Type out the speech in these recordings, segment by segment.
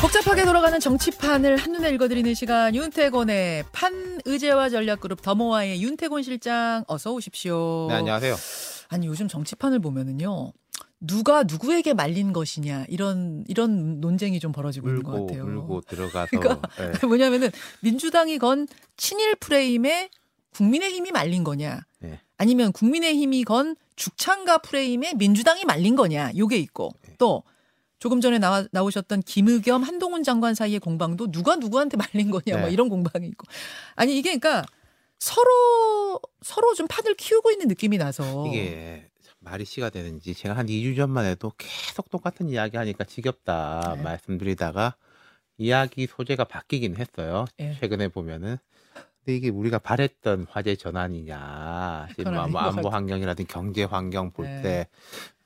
복잡하게 돌아가는 정치판을 한눈에 읽어드리는 시간 윤태곤의 판의제와 전략그룹 더모아의 윤태곤 실장 어서 오십시오. 네, 안녕하세요. 아니 요즘 정치판을 보면은요. 누가 누구에게 말린 것이냐 이런 이런 논쟁이 좀 벌어지고 있는 것 같아요. 울고 들어가서 그러니까 네. 뭐냐면은 민주당이 건 친일 프레임에 국민의힘이 말린 거냐 네. 아니면 국민의힘이 건 죽창가 프레임에 민주당이 말린 거냐 요게 있고 네. 또 조금 전에 나와, 나오셨던 김의겸 한동훈 장관 사이의 공방도 누가 누구한테 말린 거냐 뭐 네. 이런 공방이 있고 아니 이게 그러니까 서로 서로 좀 판을 키우고 있는 느낌이 나서 이게 참 말이 씨가 되는지 제가 한 2주 전만 해도 계속 똑같은 이야기 하니까 지겹다 네. 말씀드리다가 이야기 소재가 바뀌긴 했어요. 예. 최근에 보면은 이게 우리가 바랬던 화제 전환이냐 지금 뭐것 안보 같아요. 환경이라든지 경제 환경 볼 네. 때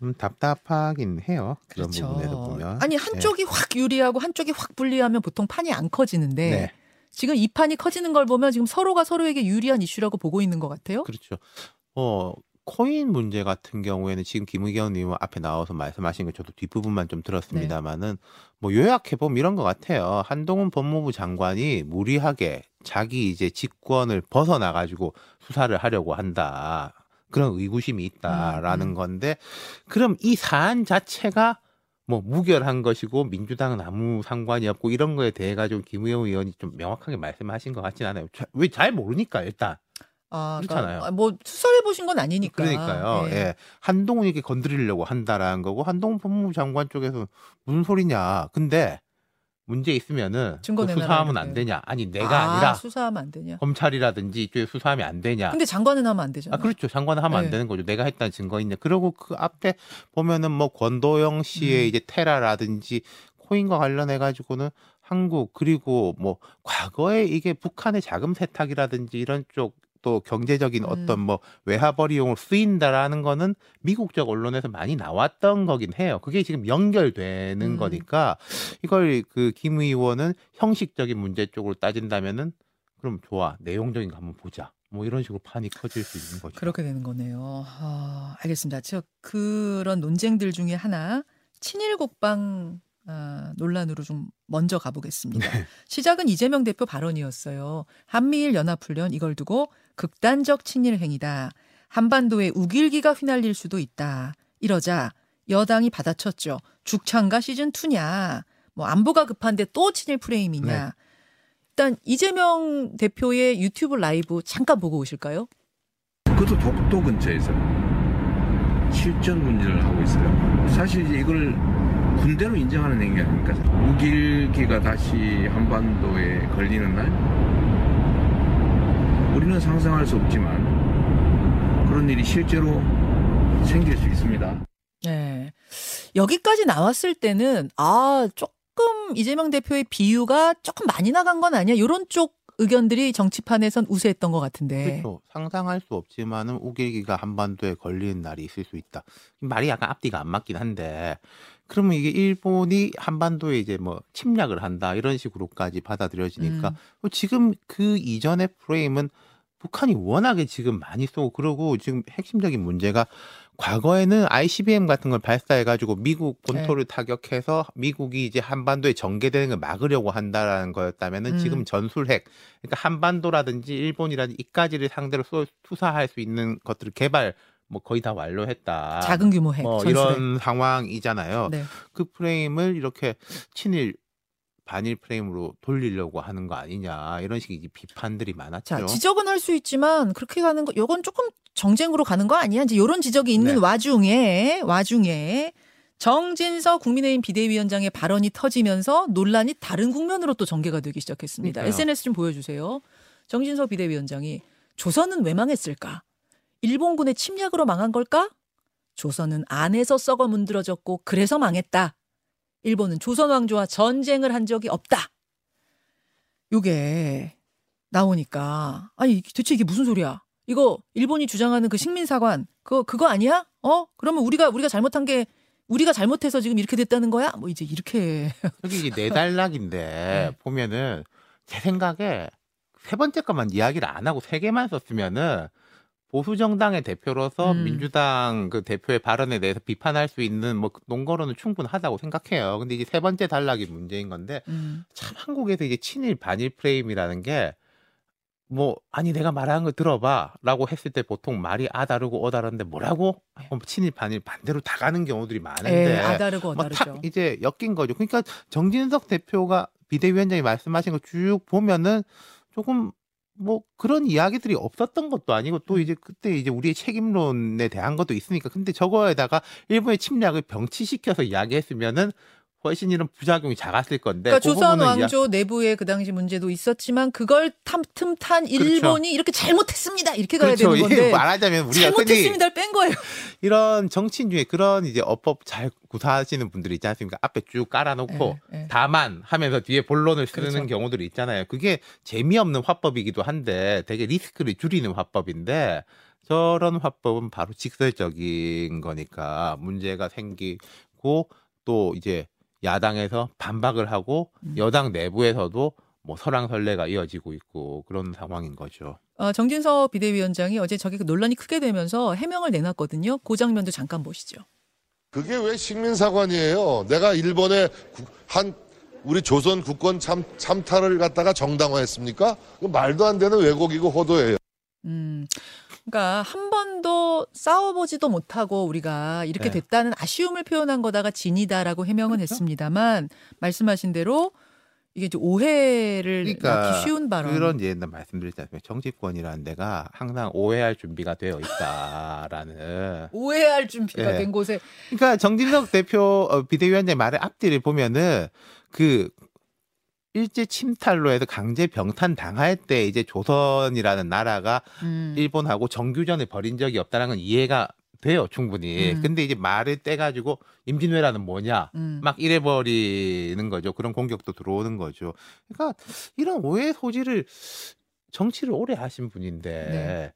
음, 답답하긴 해요. 그런 그렇죠. 부분에도 보면 아니 네. 한쪽이 확 유리하고 한쪽이 확 불리하면 보통 판이 안 커지는데 네. 지금 이 판이 커지는 걸 보면 지금 서로가 서로에게 유리한 이슈라고 보고 있는 것 같아요. 그렇죠. 어 코인 문제 같은 경우에는 지금 김의겸 의원 앞에 나와서 말씀하신 거 저도 뒷부분만 좀 들었습니다만은 뭐 요약해 보면 이런 것 같아요. 한동훈 법무부 장관이 무리하게 자기 이제 직권을 벗어나 가지고 수사를 하려고 한다. 그런 의구심이 있다라는 음, 음. 건데 그럼 이 사안 자체가 뭐 무결한 것이고 민주당은 아무 상관이 없고 이런 거에 대해 가지고 김의겸 의원이 좀 명확하게 말씀하신 것 같진 않아요. 왜 잘 모르니까 일단 아, 그렇잖아요. 그러니까 뭐 수사해 보신 건 아니니까. 그러니까요. 예. 예. 한동훈 이렇게 건드리려고 한다라는 거고 한동훈 법무부 장관 쪽에서 무슨 소리냐. 근데 문제 있으면은 증거 그 수사하면. 안 되냐. 아니 내가 아, 아, 니라 수사하면 안 되냐. 검찰이라든지 이쪽에 수사하면 안 되냐. 근데 장관은 하면 안 되잖아. 아 그렇죠. 장관은 하면 네. 안 되는 거죠. 내가 했다는 증거 있냐. 그리고 그 앞에 보면은 뭐 권도영 씨의 음. 이제 테라라든지 코인과 관련해 가지고는 한국 그리고 뭐 과거에 이게 북한의 자금 세탁이라든지 이런 쪽 또 경제적인 음. 어떤 뭐 외화벌이용으로 쓰인다라는 거는 미국적 언론에서 많이 나왔던 거긴 해요. 그게 지금 연결되는 음. 거니까 이걸 그 김 의원은 형식적인 문제 쪽으로 따진다면은 그럼 좋아 내용적인 거 한번 보자. 뭐 이런 식으로 판이 커질 수 있는 거죠. 그렇게 되는 거네요. 아, 알겠습니다. 저 그런 논쟁들 중에 하나 친일 국방 아, 논란으로 좀 먼저 가보겠습니다. 네. 시작은 이재명 대표 발언이었어요. 한미일 연합훈련 이걸 두고 극단적 친일 행위다. 한반도에 우길기가 휘날릴 수도 있다. 이러자 여당이 받아쳤죠. 죽창가 시즌 2냐. 뭐 안보가 급한데 또 친일 프레임이냐. 네. 일단 이재명 대표의 유튜브 라이브 잠깐 보고 오실까요? 그것도 독도 근처에서 실전 문제를 하고 있어요. 사실 이제 이걸 군대로 인정하는 행위 아닙니까? 무길기가 다시 한반도에 걸리는 날 우리는 상상할 수 없지만 그런 일이 실제로 생길 수 있습니다. 네. 여기까지 나왔을 때는 아 조금 이재명 대표의 비유가 조금 많이 나간 건 아니야 이런 쪽 의견들이 정치판에선 우세했던 것 같은데 그렇죠. 상상할 수 없지만은 우길기가 한반도에 걸리는 날이 있을 수 있다. 말이 약간 앞뒤가 안 맞긴 한데 그러면 이게 일본이 한반도에 이제 뭐 침략을 한다 이런 식으로까지 받아들여지니까 음. 지금 그 이전의 프레임은 북한이 워낙에 지금 많이 쏘고 그러고 지금 핵심적인 문제가 과거에는 ICBM 같은 걸 발사해 가지고 미국 본토를 타격해서 미국이 이제 한반도에 전개되는 걸 막으려고 한다라는 거였다면은 음. 지금 전술핵 그러니까 한반도라든지 일본이라든지 이까지를 상대로 쏘- 투사할 수 있는 것들을 개발 뭐 거의 다 완료했다. 작은 규모 핵 뭐 전술핵. 이런 상황이잖아요. 네. 그 프레임을 이렇게 친일 반일 프레임으로 돌리려고 하는 거 아니냐 이런 식의 비판들이 많았죠. 자 지적은 할 수 있지만 그렇게 가는 거 요건 조금 정쟁으로 가는 거 아니야 이제 이런 지적이 있는 네. 와중에 와중에 정진석 국민의힘 비대위원장의 발언이 터지면서 논란이 다른 국면으로 또 전개가 되기 시작했습니다. 그러니까요. SNS 좀 보여주세요. 정진석 비대위원장이 조선은 왜 망했을까? 일본군의 침략으로 망한 걸까? 조선은 안에서 썩어 문드러졌고 그래서 망했다. 일본은 조선 왕조와 전쟁을 한 적이 없다. 요게 나오니까 아니 대체 이게 무슨 소리야? 이거 일본이 주장하는 그 식민사관 그거 그거 아니야? 어? 그러면 우리가 우리가 잘못한 게 우리가 잘못해서 지금 이렇게 됐다는 거야? 뭐 이제 이렇게 여기 이제 네 달락인데 네. 보면은 제 생각에 세 번째 것만 이야기를 안 하고 세 개만 썼으면은 보수 정당의 대표로서 음. 민주당 그 대표의 발언에 대해서 비판할 수 있는 뭐 논거로는 충분하다고 생각해요. 근데 이제 세 번째 단락이 문제인 건데 음. 참 한국에서 이제 친일 반일 프레임이라는 게 뭐 아니 내가 말하는 거 들어봐라고 했을 때 보통 말이 아 다르고 어 다른데 뭐라고 어, 친일 반일 반대로 다 가는 경우들이 많은데 예, 아다르고 뭐 어다르죠. 탁 이제 엮인 거죠. 그러니까 정진석 대표가 비대위원장이 말씀하신 거 쭉 보면은 조금 뭐 그런 이야기들이 없었던 것도 아니고 또 이제 그때 이제 우리의 책임론에 대한 것도 있으니까. 근데 저거에다가 일본의 침략을 병치시켜서 이야기했으면은 훨씬 이런 부작용이 작았을 건데 그러니까 그 조선 부분은 이야- 왕조 내부의 그 당시 문제도 있었지만 그걸 틈틈탄 그렇죠. 일본이 이렇게 잘못했습니다 이렇게 가야 그렇죠. 되는 건데 말하자면 우리가 잘못했습니다를 뺀 거예요. 이런 정치인 중에 그런 이제 어법 잘 구사하시는 분들이 있지 않습니까? 앞에 쭉 깔아놓고 예, 예. 다만 하면서 뒤에 본론을 쓰는 그렇죠. 경우들이 있잖아요. 그게 재미없는 화법이기도 한데 되게 리스크를 줄이는 화법인데 저런 화법은 바로 직설적인 거니까 문제가 생기고 또 이제 야당에서 반박을 하고 음. 여당 내부에서도 뭐 설왕설래가 이어지고 있고 그런 상황인 거죠. 어, 정진석 비대위원장이 어제 저게 그 논란이 크게 되면서 해명을 내놨거든요. 그 장면도 잠깐 보시죠. 그게 왜 식민사관이에요? 내가 일본의 국- 한 우리 조선 국권 참, 참탈을 갖다가 정당화했습니까? 그 말도 안 되는 왜곡이고 호도예요. 음. 그러니까 한 번도 싸워보지도 못하고 우리가 이렇게 네. 됐다는 아쉬움을 표현한 거다가 진이다라고 해명은 그렇죠. 했습니다만 말씀하신 대로 이게 이제 오해를 낳기 그러니까 쉬운 발언. 그런 옛날 말씀드렸지 않습니까? 정치권이라는 데가 항상 오해할 준비가 되어 있다라는. 오해할 준비가 예. 된 곳에 그러니까 정진석 대표 어, 비대위원장 말의 앞뒤를 보면은 그 일제 침탈로 해서 강제 병탄 당할 때 이제 조선이라는 나라가 음. 일본하고 정규전을 벌인 적이 없다는 건 이해가 돼요 충분히. 음. 근데 이제 말을 떼가지고 임진왜란은 뭐냐 음. 막 이래버리는 거죠. 그런 공격도 들어오는 거죠. 그러니까 이런 오해 소지를 정치를 오래 하신 분인데 네.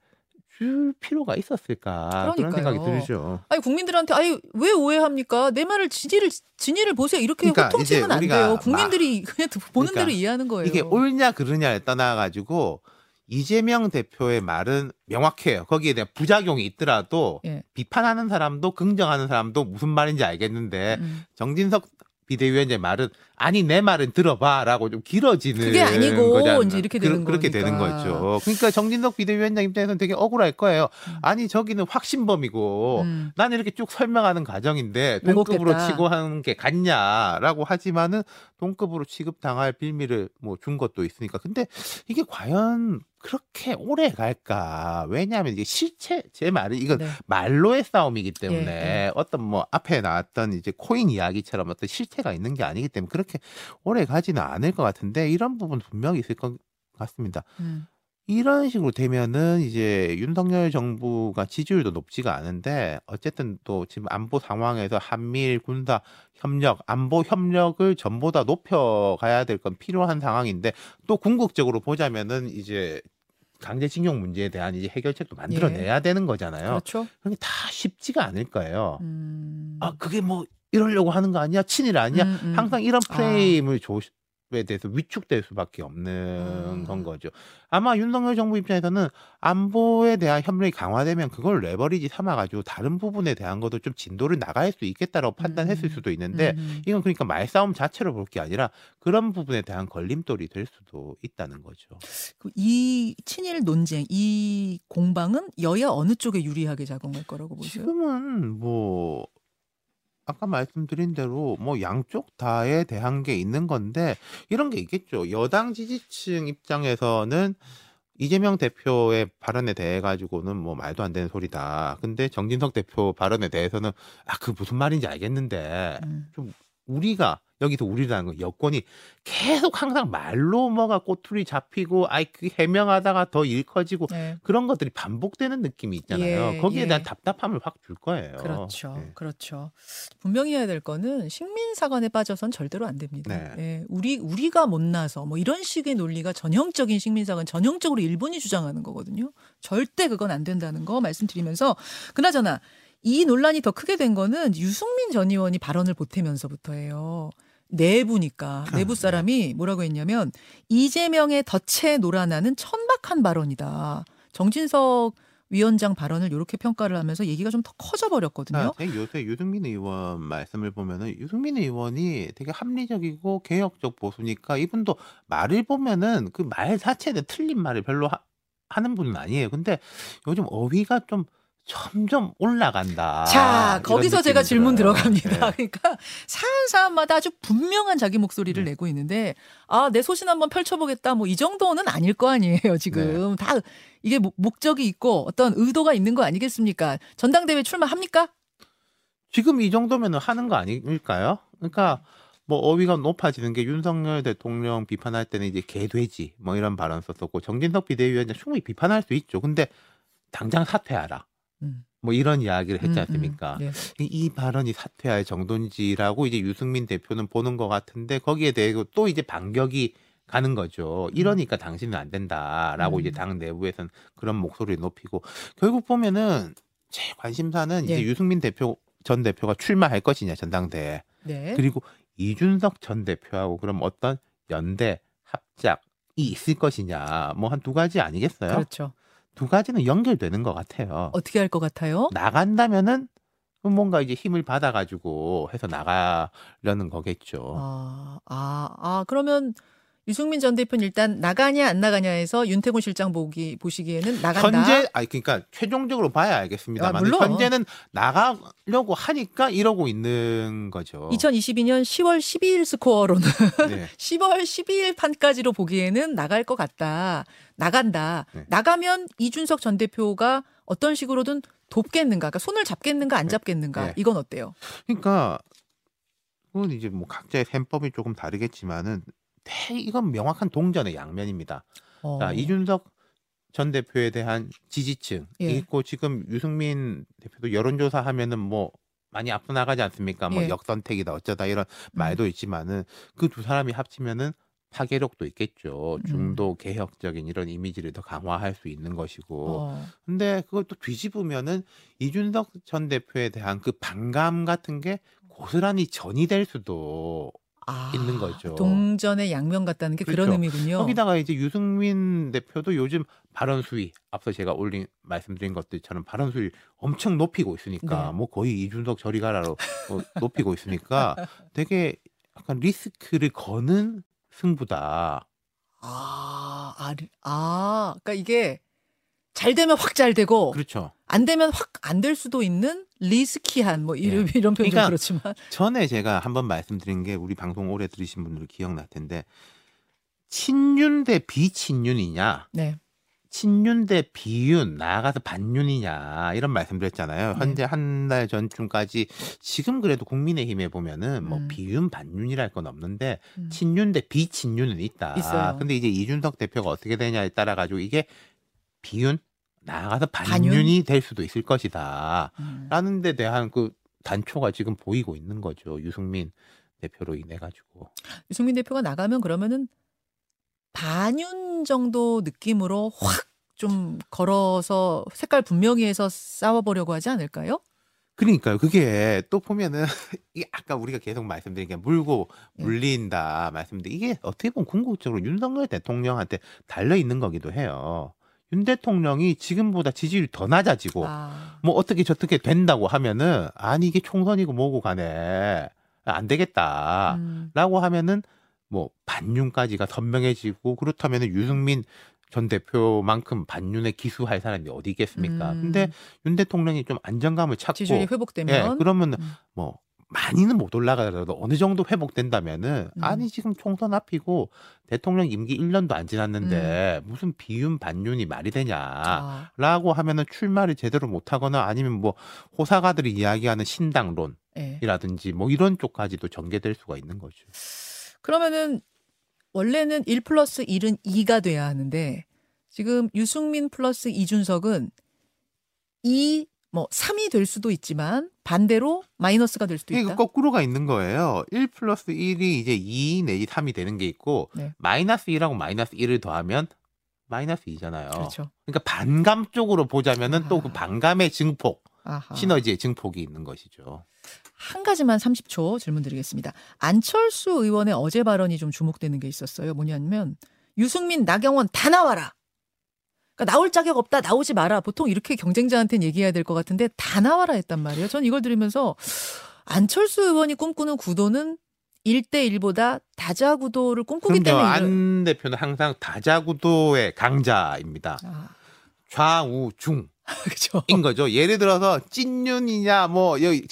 줄 필요가 있었을까 그런 생각이 그러니까요. 들죠. 아니 국민들한테 아니 왜 오해합니까? 내 말을 진위를 진위를 보세요. 이렇게 그러니까 호통치면 이제 안 돼요. 국민들이 그냥 보는 그러니까 대로 이해하는 거예요. 이게 옳냐 그르냐를 떠나 가지고 이재명 대표의 말은 명확해요. 거기에 대한 부작용이 있더라도 예. 비판하는 사람도 긍정하는 사람도 무슨 말인지 알겠는데 음. 정진석 비대위원장의 말은 아니 내 말은 들어봐라고 좀 길어지는 그게 아니고 거잖아요. 이제 이렇게 되는 그 렇게 되는 거니까. 거죠. 그러니까 정진석 비대위원장 입장에서는 되게 억울할 거예요. 아니 저기는 확신범이고 음. 나는 이렇게 쭉 설명하는 과정인데 동급으로 왜곡했다. 취급하는 게 같냐라고 하지만은 동급으로 취급당할 빌미를 뭐 준 것도 있으니까 근데 이게 과연 그렇게 오래 갈까? 왜냐하면 이게 실체 제 말이 이건 네. 말로의 싸움이기 때문에 예, 예. 어떤 뭐 앞에 나왔던 이제 코인 이야기처럼 어떤 실체가 있는 게 아니기 때문에 그렇게 오래 가지는 않을 것 같은데 이런 부분 분명히 있을 것 같습니다. 음. 이런 식으로 되면은 이제 윤석열 정부가 지지율도 높지가 않은데 어쨌든 또 지금 안보 상황에서 한미일 군사 협력, 안보 협력을 전보다 높여가야 될 건 필요한 상황인데 또 궁극적으로 보자면은 이제 강제징용 문제에 대한 이제 해결책도 만들어내야 되는 거잖아요. 예. 그렇죠. 그게 다 쉽지가 않을 거예요. 음. 아 그게 뭐 이러려고 하는 거 아니야? 친일 아니야? 음, 음. 항상 이런 아. 프레임을 조 에 대해서 위축될 수밖에 없는 아. 건 거죠. 아마 윤석열 정부 입장에서는 안보에 대한 협력이 강화되면 그걸 레버리지 삼아가지고 다른 부분에 대한 것도 좀 진도를 나갈 수 있겠다라고 판단했을 음. 수도 있는데 음. 이건 그러니까 말싸움 자체로 볼 게 아니라 그런 부분에 대한 걸림돌이 될 수도 있다는 거죠. 그이 친일 논쟁, 이 공방은 여야 어느 쪽에 유리하게 작용할 거라고 보세요? 지금은 뭐 아까 말씀드린 대로 뭐 양쪽 다에 대한 게 있는 건데 이런 게 있겠죠. 여당 지지층 입장에서는 이재명 대표의 발언에 대해 가지고는 뭐 말도 안 되는 소리다. 근데 정진석 대표 발언에 대해서는 아 그 무슨 말인지 알겠는데 음. 우리가 여기서 우리라는 건 여권이 계속 항상 말로 뭐가 꼬투리 잡히고 아이 그 해명하다가 더 일 커지고 네. 그런 것들이 반복되는 느낌이 있잖아요. 예, 거기에 예. 대한 답답함을 확 줄 거예요. 그렇죠. 예. 그렇죠. 분명히 해야 될 거는 식민 사관에 빠져선 절대로 안 됩니다. 네. 예, 우리 우리가 못나서 뭐 이런 식의 논리가 전형적인 식민 사관, 전형적으로 일본이 주장하는 거거든요. 절대 그건 안 된다는 거 말씀드리면서 그나저나 이 논란이 더 크게 된 거는 유승민 전 의원이 발언을 보태면서부터예요. 내부니까 내부 사람이 뭐라고 했냐면 이재명의 덫에 놀아나는 천박한 발언이다. 정진석 위원장 발언을 이렇게 평가를 하면서 얘기가 좀 더 커져 버렸거든요. 아, 요새 유승민 의원 말씀을 보면은 유승민 의원이 되게 합리적이고 개혁적 보수니까 이분도 말을 보면은 그 말 자체에 틀린 말을 별로 하, 하는 분은 아니에요. 근데 요즘 어휘가 좀 점점 올라간다. 자, 거기서 제가 느낌이 질문 들어요. 들어갑니다. 네. 그러니까 사안 사안마다 아주 분명한 자기 목소리를 네. 내고 있는데 아, 내 소신 한번 펼쳐보겠다. 뭐 이 정도는 아닐 거 아니에요. 지금 네. 다 이게 목- 목적이 있고 어떤 의도가 있는 거 아니겠습니까? 전당대회 출마합니까? 지금 이 정도면 하는 거 아닐까요? 그러니까 뭐 어휘가 높아지는 게 윤석열 대통령 비판할 때는 이제 개돼지 뭐 이런 발언 썼었고 정진석 비대위원장 충분히 비판할 수 있죠. 근데 당장 사퇴하라. 음. 뭐 이런 이야기를 했지 음, 않습니까? 음, 예. 이- 이 발언이 사퇴할 정도인지라고 이제 유승민 대표는 보는 것 같은데 거기에 대해 또 이제 반격이 가는 거죠. 이러니까 당신은 안 된다라고 음. 이제 당 내부에서는 그런 목소리를 높이고 결국 보면은 제 관심사는 이제 예. 유승민 대표 전 대표가 출마할 것이냐 전당대회 네. 그리고 이준석 전 대표하고 그럼 어떤 연대 합작 이 있을 것이냐 뭐 한 두 가지 아니겠어요? 그렇죠. 두 가지는 연결되는 것 같아요. 어떻게 할 것 같아요? 나간다면은 뭔가 이제 힘을 받아가지고 해서 나가려는 거겠죠. 아, 아, 아, 그러면 유승민 전 대표는 일단 나가냐 안 나가냐 해서 윤태곤 실장 보기 보시기에는 나간다. 현재 아니 그러니까 최종적으로 봐야 알겠습니다만 아, 물론. 현재는 나가려고 하니까 이러고 있는 거죠. 2022년 10월 12일 스코어로는 네. 10월 12일 판까지로 보기에는 나갈 것 같다. 나간다. 네. 나가면 이준석 전 대표가 어떤 식으로든 돕겠는가, 그러니까 손을 잡겠는가, 안 네. 잡겠는가, 네. 이건 어때요? 그러니까 그건 이제 뭐 각자의 셈법이 조금 다르겠지만은 대 이건 명확한 동전의 양면입니다. 어. 자, 이준석 전 대표에 대한 지지층 예. 있고 지금 유승민 대표도 여론조사 하면은 뭐 많이 앞서 나가지 않습니까? 뭐 예. 음. 역선택이다 어쩌다 이런 말도 있지만은 그 두 사람이 합치면은 파괴력도 있겠죠. 음. 중도 개혁적인 이런 이미지를 더 강화할 수 있는 것이고. 어. 근데 그걸 또 뒤집으면은 이준석 전 대표에 대한 그 반감 같은 게 고스란히 전이 될 수도 아, 있는 거죠. 동전의 양면 같다는 게 그런 그렇죠. 의미군요. 거기다가 이제 유승민 대표도 요즘 발언 수위 앞서 제가 올린 말씀드린 것들처럼 발언 수위 엄청 높이고 있으니까 네. 뭐 거의 이준석 저리 가라로 어, 높이고 있으니까 되게 약간 리스크를 거는 승부다. 아, 아, 아, 그러니까 이게 잘 되면 확 잘 되고 그렇죠. 안 되면 확 안 될 수도 있는 리스키한 뭐 이런 예. 이런 표현 좀 그러니까 그렇지만 전에 제가 한번 말씀드린 게 우리 방송 오래 들으신 분들 기억날 텐데 친윤 대 비친윤이냐 네. 친윤 대 비윤 나아가서 반윤이냐 이런 말씀드렸잖아요. 네. 현재 한달 전쯤까지 지금 그래도 국민의힘에 보면은 뭐 음. 비윤 반윤이랄 건 없는데 음. 친윤 대 비친윤은 있다. 있어요. 근데 이제 이준석 대표가 어떻게 되냐에 따라 가지고 이게 비윤 나아가서 반윤? 반윤이 될 수도 있을 것이다. 음. 라는 데 대한 그 단초가 지금 보이고 있는 거죠. 유승민 대표로 인해 가지고. 유승민 대표가 나가면 그러면은 반윤 정도 느낌으로 확 좀 걸어서 색깔 분명히 해서 싸워보려고 하지 않을까요? 그러니까요. 그게 또 보면은 이게 아까 우리가 계속 말씀드린 게 물고 예. 물린다 말씀드린 이게 어떻게 보면 궁극적으로 윤석열 대통령한테 달려 있는 거기도 해요. 윤 대통령이 지금보다 지지율이 더 낮아지고 아, 뭐 어떻게 저떻게 된다고 하면은 아니 이게 총선이고 뭐고 간에 안 되겠다. 음, 라고 하면은 뭐 반윤까지가 선명해지고 그렇다면은 유승민 전 대표만큼 반윤에 기수할 사람이 어디 있겠습니까? 음. 근데 윤 대통령이 좀 안정감을 찾고 지지율이 예, 회복되면 그러면 음. 뭐 많이는 못 올라가더라도 어느 정도 회복된다면은 음. 아니 지금 총선 앞이고 대통령 임기 1년도 안 지났는데 무슨 비윤 반윤이 말이 되냐. 음. 아, 라고 하면은 출마를 제대로 못 하거나 아니면 뭐 호사가들이 이야기하는 신당론이라든지 예. 뭐 이런 쪽까지도 전개될 수가 있는 거죠. 그러면은 원래는 1 플러스 1은 2가 돼야 하는데 지금 유승민 플러스 이준석은 2, 뭐 3이 될 수도 있지만 반대로 마이너스가 될 수도 이게 있다. 거꾸로가 있는 거예요. 1 플러스 1이 이제 2 내지 3이 되는 게 있고 네. 마이너스 1하고 마이너스 1을 더하면 마이너스 2잖아요. 그렇죠. 그러니까 반감 쪽으로 보자면은 또그 아. 반감의 증폭, 아하. 시너지의 증폭이 있는 것이죠. 한 가지만 30초 질문 드리겠습니다. 안철수 의원의 어제 발언이 좀 주목되는 게 있었어요. 뭐냐면 유승민, 나경원 다 나와라. 그러니까 나올 자격 없다, 나오지 마라. 보통 이렇게 경쟁자한테는 얘기해야 될 것 같은데 다 나와라 했단 말이에요. 전 이걸 들으면서 안철수 의원이 꿈꾸는 구도는 1대1보다 다자 구도를 꿈꾸기 그럼요. 때문에 안 대표는 항상 다자 구도의 강자입니다. 아, 좌우 중인 그렇죠. 거죠. 예를 들어서 찐윤이냐 뭐 여기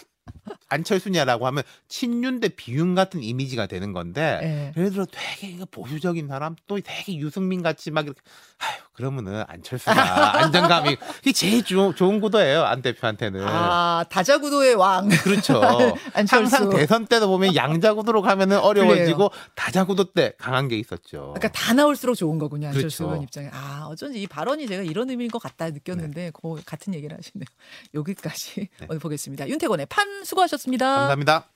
안철수냐라고 하면 친윤 대 비윤 같은 이미지가 되는 건데 예. 예를 들어 되게 보수적인 사람 또 되게 유승민 같이 막 이렇게 아유 그러면은 안철수가 안정감이 이게 제일 주, 좋은 구도예요 안 대표한테는 아, 다자구도의 왕. 그렇죠. 항상 대선 때도 보면 양자구도로 가면은 어려워지고 다자구도 때 강한 게 있었죠 그러니까 다 나올수록 좋은 거군요. 안철수 그렇죠. 의원 입장에. 아, 어쩐지 이 발언이 제가 이런 의미인 것 같다 느꼈는데 그 같은 얘기를 하시네요. 여기까지 네. 오늘 보겠습니다. 윤태권의 판 수고하셨습니다. 감사합니다.